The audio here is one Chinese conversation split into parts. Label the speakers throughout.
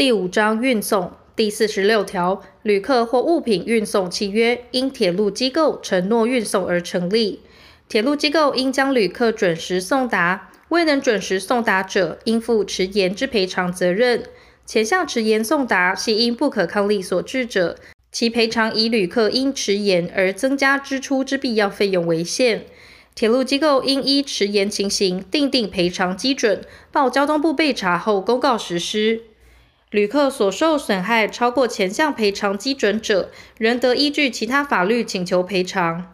Speaker 1: 第五章运送第四十六条，旅客或物品运送契约因铁路机构承诺运送而成立。铁路机构应将旅客准时送达，未能准时送达者，应负迟延之赔偿责任。前项迟延送达系因不可抗力所致者，其赔偿以旅客因迟延而增加支出之必要费用为限。铁路机构应依迟延情形订定赔偿基准，报交通部备查后公告实施。旅客所受损害超过前项赔偿基准者，仍得依据其他法律请求赔偿。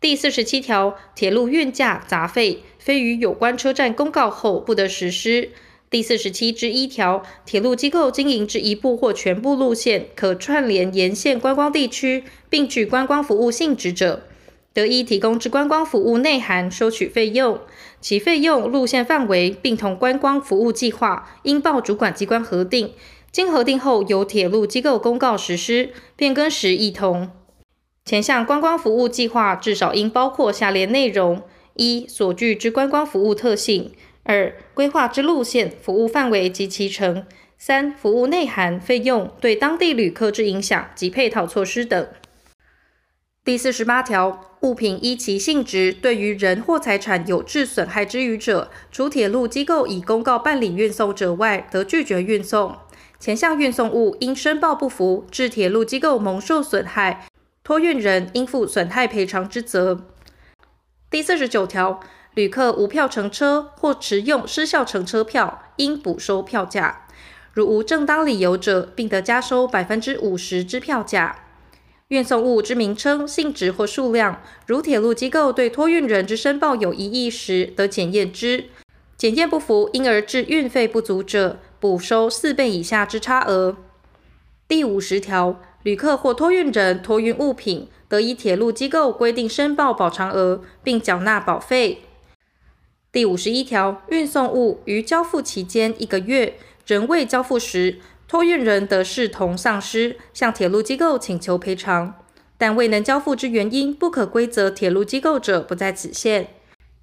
Speaker 1: 第四十七条，铁路运价杂费，非于有关车站公告后不得实施。第四十七之一条，铁路机构经营之一部或全部路线，可串联沿线观光地区，并具观光服务性质者，得以提供之观光服务内涵收取费用，其费用、路线范围，并同观光服务计划，应报主管机关核定。经核定后，由铁路机构公告实施，变更时亦同。前项观光服务计划至少应包括下列内容：一、所具之观光服务特性；二、规划之路线、服务范围及其程；三、服务内涵、费用对当地旅客之影响及配套措施等。第四十八条，物品依其性质对于人或财产有致损害之余者，除铁路机构已公告办理运送者外，得拒绝运送。前项运送物因申报不符，致铁路机构蒙受损害，托运人应负损害赔偿之责。第四十九条，旅客无票乘车或持用失效乘车票，应补收票价。如无正当理由者，并得加收百分之五十之票价。运送物之名称、性质或数量，如铁路机构对托运人之申报有异议时，得检验之。检验不符，因而致运费不足者，补收四倍以下之差额。第五十条，旅客或托运人托运物品，得依铁路机构规定申报保偿额，并缴纳保费。第五十一条，运送物于交付期间一个月仍未交付时，托运人得视同丧失，向铁路机构请求赔偿，但未能交付之原因不可归责铁路机构者，不在此限。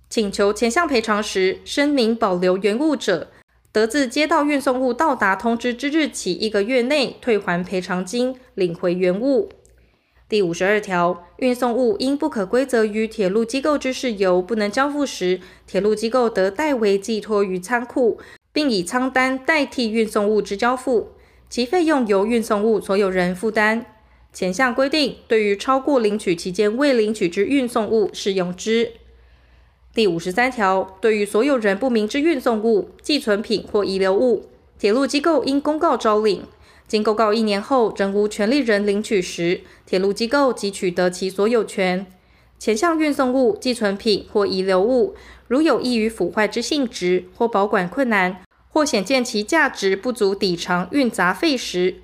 Speaker 1: 请求前项赔偿时，声明保留原物者，得自接到运送物到达通知之日起一个月内退还赔偿金，领回原物。第五十二条，运送物因不可归责于铁路机构之事由不能交付时，铁路机构得代为寄托于仓库，并以仓单代替运送物之交付，其费用由运送物所有人负担。前项规定对于超过领取期间未领取之运送物适用之。第五十三条，对于所有人不明之运送物、寄存品或遗留物，铁路机构应公告招领。经公告一年后仍无权利人领取时，铁路机构即取得其所有权。前项运送物、寄存品或遗留物，如有易于腐坏之性质，或保管困难，或显见其价值不足抵偿运杂费时，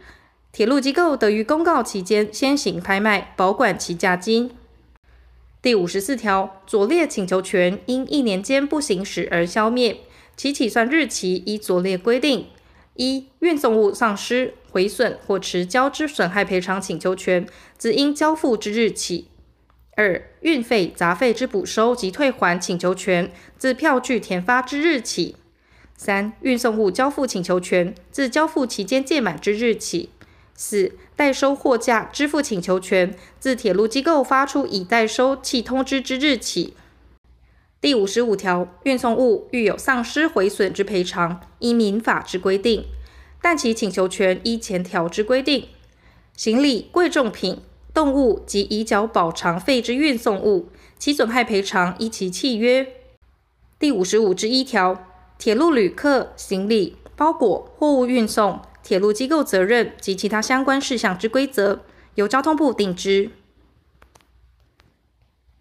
Speaker 1: 铁路机构得于公告期间先行拍卖，保管其价金。第五十四条，左列请求权因一年间不行使而消灭，其起算日期依左列规定：一、运送物丧失、毁损或迟交之损害赔偿请求权，自应交付之日起；二、运费杂费之补收及退还请求权，自票据填发之日起；三、运送物交付请求权，自交付期间届满之日起。四、代收货价支付请求权，自铁路机构发出已代收契通知之日起。第五十五条，运送物遇有丧失毁损之赔偿，依民法之规定，但其请求权依前条之规定。行李、贵重品、动物及已缴保偿费之运送物，其损害赔偿依其契约。第五十五之一条，铁路旅客、行李、包裹、货物运送。铁路机构责任及其他相关事项之规则，由交通部定之。